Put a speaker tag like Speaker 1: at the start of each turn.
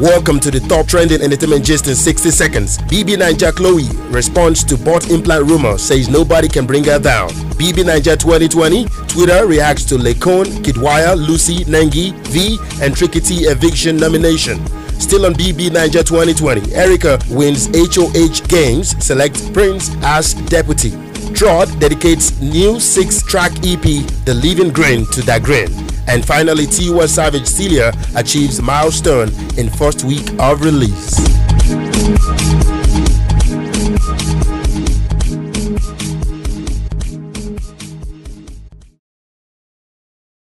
Speaker 1: Welcome to the top trending entertainment gist in 60 seconds. BBNaija Chloe responds to bot implant rumor, says nobody can bring her down. BBNaija 2020, Twitter reacts to Laycon, Kiddwaya, Lucy, Nengi, Vee, and Trikytee eviction nomination. Still on BBNaija 2020, Erica wins HOH Games, select Prince as deputy. Trod dedicates new six-track EP, The Living Grain, to Dagrin. And finally, Tiwa Savage Celia achieves milestone in first week of release.